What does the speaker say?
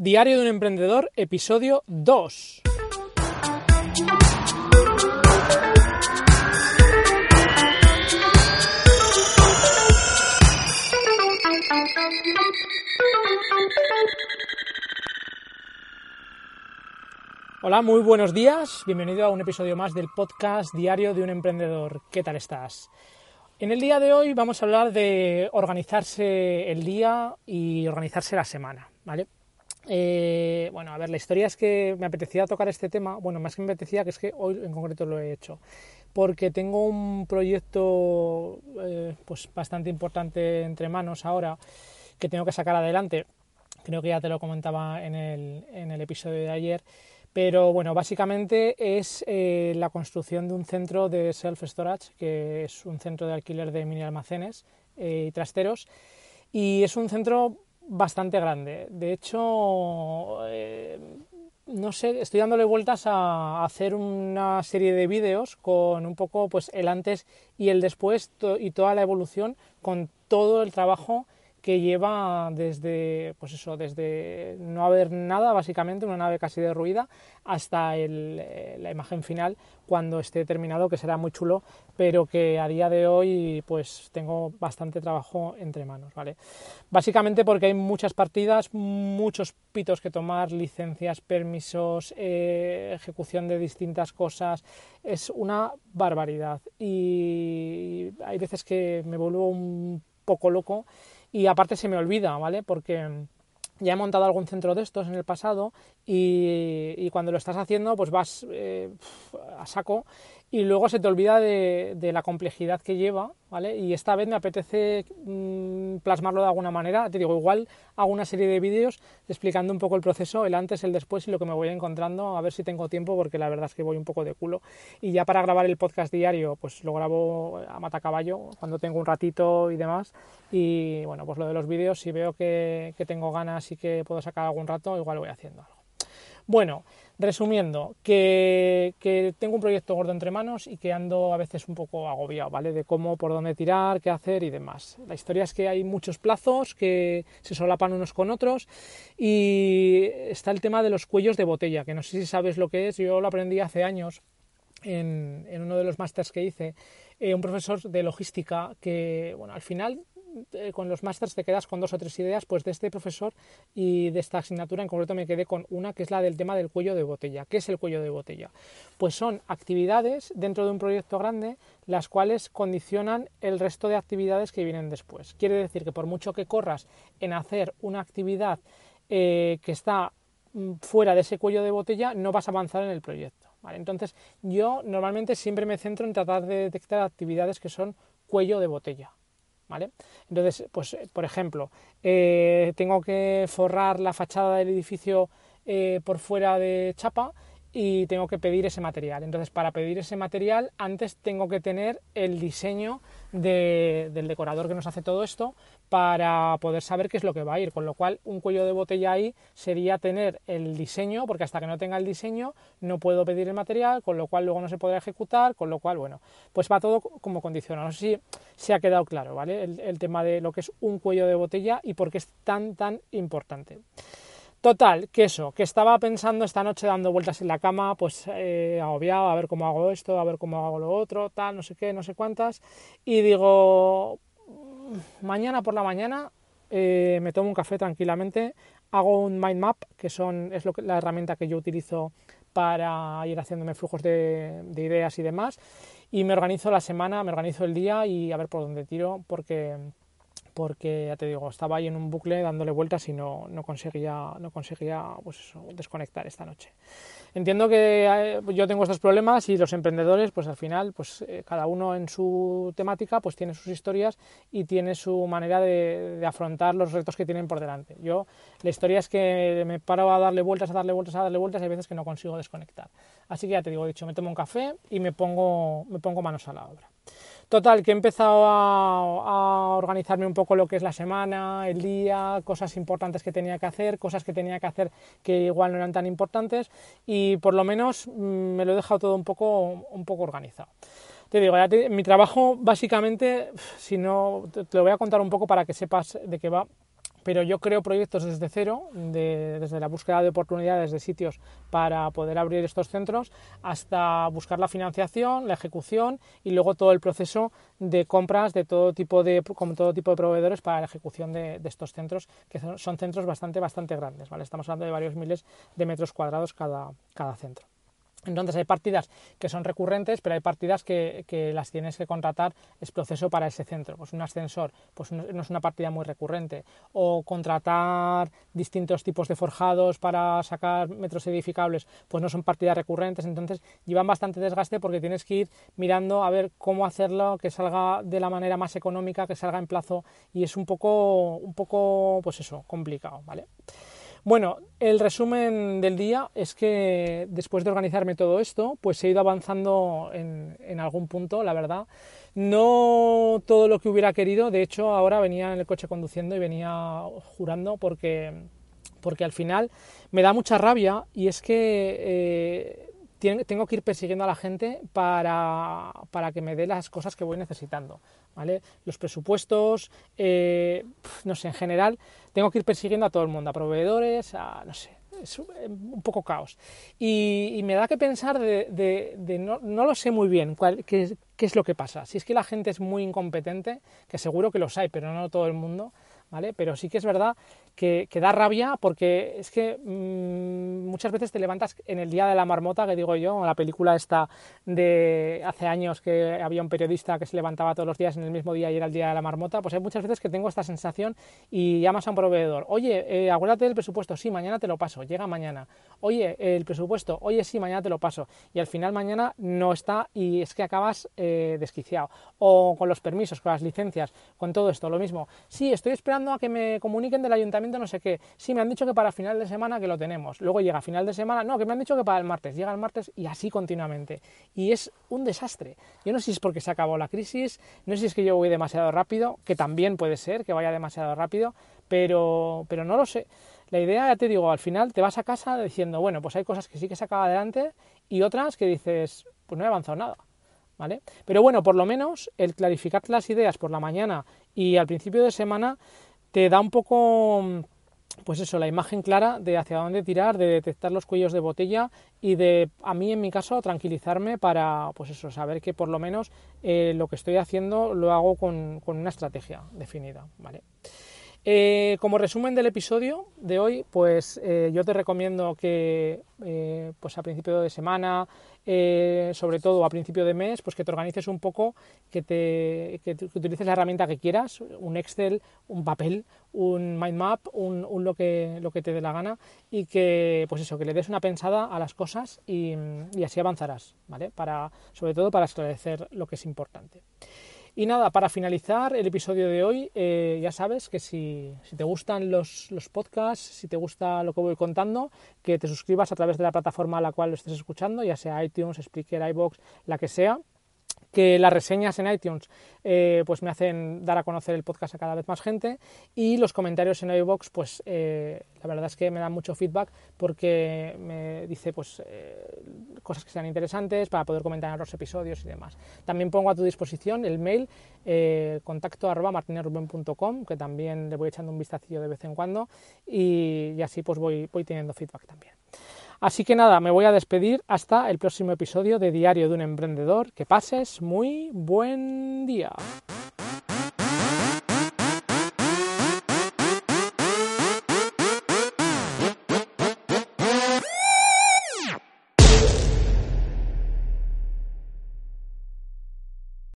Diario de un emprendedor, episodio 2. Hola, muy buenos días. Bienvenido a un episodio más del podcast Diario de un emprendedor. ¿Qué tal estás? En el día de hoy vamos a hablar de organizarse el día y organizarse la semana, ¿vale? Eh, bueno, a ver, la historia es que me apetecía tocar este tema, bueno, más que me apetecía, que es que hoy en concreto lo he hecho, porque tengo un proyecto eh, pues bastante importante entre manos ahora que tengo que sacar adelante. Creo que ya te lo comentaba en el, en el episodio de ayer pero bueno, básicamente es eh, la construcción de un centro de self-storage, que es un centro de alquiler de mini almacenes eh, y trasteros. Y es un centro bastante grande. De hecho, eh, no sé, estoy dándole vueltas a hacer una serie de vídeos con un poco pues el antes y el después y toda la evolución con todo el trabajo que lleva desde, pues eso, desde no haber nada, básicamente, una nave casi derruida, hasta eh, la imagen final cuando esté terminado, que será muy chulo, pero que a día de hoy pues tengo bastante trabajo entre manos, ¿vale? Básicamente porque hay muchas partidas, muchos pitos que tomar, licencias, permisos, eh, ejecución de distintas cosas, es una barbaridad y hay veces que me vuelvo un poco loco y aparte se me olvida, ¿vale? Porque ya he montado algún centro de estos en el pasado y, cuando lo estás haciendo pues vas eh, a saco y luego se te olvida de, la complejidad que lleva, ¿vale? Y esta vez me apetece mm, plasmarlo de alguna manera. Te digo, igual hago una serie de vídeos explicando un poco el proceso, el antes, el después y lo que me voy encontrando, a ver si tengo tiempo, porque la verdad es que voy un poco de culo. Y ya para grabar el podcast diario, pues lo grabo a matacaballo, cuando tengo un ratito y demás. Y bueno, pues lo de los vídeos, si veo que, que tengo ganas y que puedo sacar algún rato, igual voy haciendo algo. Bueno, resumiendo, que, tengo un proyecto gordo entre manos y que ando a veces un poco agobiado, ¿vale? De cómo, por dónde tirar, qué hacer y demás. La historia es que hay muchos plazos que se solapan unos con otros y está el tema de los cuellos de botella, que no sé si sabes lo que es, yo lo aprendí hace años en, uno de los másters que hice, eh, un profesor de logística que, bueno, al final eh, con los másters te quedas con dos o tres ideas, pues de este profesor y de esta asignatura en concreto me quedé con una que es la del tema del cuello de botella. ¿Qué es el cuello de botella? Pues son actividades dentro de un proyecto grande las cuales condicionan el resto de actividades que vienen después. Quiere decir que por mucho que corras en hacer una actividad eh, que está mm, fuera de ese cuello de botella, no vas a avanzar en el proyecto. Entonces, yo normalmente siempre me centro en tratar de detectar actividades que son cuello de botella. ¿Vale? Entonces, pues, por ejemplo, eh, tengo que forrar la fachada del edificio eh, por fuera de chapa y tengo que pedir ese material. Entonces, para pedir ese material, antes tengo que tener el diseño del decorador que nos hace todo esto para poder saber qué es lo que va a ir. Con lo cual, un cuello de botella ahí sería tener el diseño, porque hasta que no tenga el diseño no puedo pedir el material, con lo cual luego no se podrá ejecutar, con lo cual, bueno, pues va todo como condicionado. No sé si se ha quedado claro, ¿vale? El, el tema de lo que es un cuello de botella y por qué es tan, tan importante. Total, que eso, que estaba pensando esta noche dando vueltas en la cama, pues eh, agobiado, a ver cómo hago esto, a ver cómo hago lo otro, tal, no sé qué, no sé cuántas. Y digo, mañana por la mañana eh, me tomo un café tranquilamente, hago un mind map, que son, es lo que, la herramienta que yo utilizo para ir haciéndome flujos de, de ideas y demás. Y me organizo la semana, me organizo el día y a ver por dónde tiro, porque porque ya te digo, estaba ahí en un bucle dándole vueltas y no, no conseguía, no conseguía pues desconectar esta noche. Entiendo que eh, yo tengo estos problemas y los emprendedores, pues al final, pues eh, cada uno en su temática, pues tiene sus historias y tiene su manera de, afrontar los retos que tienen por delante. Yo, la historia es que me paro a darle vueltas, a darle vueltas, a darle vueltas y hay veces que no consigo desconectar. Así que ya te digo, dicho, me tomo un café y me pongo, me pongo manos a la obra. Total, que he empezado a, organizarme un poco lo que es la semana, el día, cosas importantes que tenía que hacer, cosas que tenía que hacer que igual no eran tan importantes y por lo menos mm, me lo he dejado todo un poco, un poco organizado. Te digo, mi trabajo básicamente, si no, te, lo voy a contar un poco para que sepas de qué va, pero yo creo proyectos desde cero, desde la búsqueda de oportunidades de sitios para poder abrir estos centros, hasta buscar la financiación, la ejecución y luego todo el proceso de compras de todo tipo de, como todo tipo de proveedores para la ejecución de, estos centros, que son, centros bastante, bastante grandes. ¿vale? Estamos hablando de varios miles de metros cuadrados cada, cada centro. Entonces hay partidas que son recurrentes, pero hay partidas que, las tienes que contratar es proceso para ese centro. Pues un ascensor, pues no es una partida muy recurrente. O contratar distintos tipos de forjados para sacar metros edificables, pues no son partidas recurrentes. Entonces llevan bastante desgaste porque tienes que ir mirando a ver cómo hacerlo, que salga de la manera más económica, que salga en plazo y es un poco, un poco, pues eso, complicado, ¿vale? Bueno, el resumen del día es que después de organizarme todo esto, pues he ido avanzando en, algún punto, la verdad. No todo lo que hubiera querido, de hecho ahora venía en el coche conduciendo y venía jurando porque, porque al final me da mucha rabia y es que eh, tengo que ir persiguiendo a la gente para, para, que me dé las cosas que voy necesitando. ¿vale? Los presupuestos, eh, no sé, en general, tengo que ir persiguiendo a todo el mundo, a proveedores, a, no sé, es un poco caos. Y, me da que pensar de, de, no, no, lo sé muy bien cuál, qué, qué, es lo que pasa. Si es que la gente es muy incompetente, que seguro que los hay, pero no todo el mundo, ¿vale? Pero sí que es verdad que, da rabia porque es que mm, muchas veces te levantas en el día de la marmota, que digo yo, la película esta de hace años que había un periodista que se levantaba todos los días en el mismo día y era el día de la marmota, pues hay muchas veces que tengo esta sensación y llamas a un proveedor, oye, eh, acuérdate del presupuesto, sí, mañana te lo paso, llega mañana, oye, el presupuesto, oye, sí, mañana te lo paso, y al final mañana no está y es que acabas eh, desquiciado. O con los permisos, con las licencias, con todo esto, lo mismo, sí, estoy esperando a que me comuniquen del ayuntamiento no sé qué. Sí, me han dicho que para final de semana que lo tenemos. Luego llega final de semana, no, que me han dicho que para el martes. Llega el martes y así continuamente. Y es un desastre. Yo no sé si es porque se acabó la crisis, no sé si es que yo voy demasiado rápido, que también puede ser que vaya demasiado rápido, pero, pero no lo sé. La idea, ya te digo, al final te vas a casa diciendo, bueno, pues hay cosas que sí que se acaba adelante y otras que dices, pues no he avanzado nada. ¿Vale? Pero bueno, por lo menos el clarificar las ideas por la mañana y al principio de semana te da un poco pues eso, la imagen clara de hacia dónde tirar, de detectar los cuellos de botella y de, a mí en mi caso, tranquilizarme para, pues eso, saber que por lo menos eh, lo que estoy haciendo lo hago con, con una estrategia definida, ¿vale? Eh, como resumen del episodio de hoy, pues eh, yo te recomiendo que eh, pues a principio de semana, sobre todo a principio de mes, pues que te organices un poco, que, te, que, utilices la herramienta que quieras, un Excel, un papel, un mind map, un, lo, que, lo que te dé la gana y que pues eso, que le des una pensada a las cosas y, y así avanzarás, ¿vale? Para, sobre todo para esclarecer lo que es importante. Y nada, para finalizar el episodio de hoy, eh, ya sabes que si, te gustan los, los, podcasts, si te gusta lo que voy contando, que te suscribas a través de la plataforma a la cual lo estés escuchando, ya sea iTunes, Spreaker, iBox, la que sea que las reseñas en iTunes eh, pues me hacen dar a conocer el podcast a cada vez más gente y los comentarios en iVoox pues eh, la verdad es que me dan mucho feedback porque me dice pues eh, cosas que sean interesantes para poder comentar en los episodios y demás. También pongo a tu disposición el mail contacto arroba que también le voy echando un vistacillo de vez en cuando y, y así pues voy, voy teniendo feedback también. Así que nada, me voy a despedir hasta el próximo episodio de Diario de un Emprendedor. Que pases muy buen día.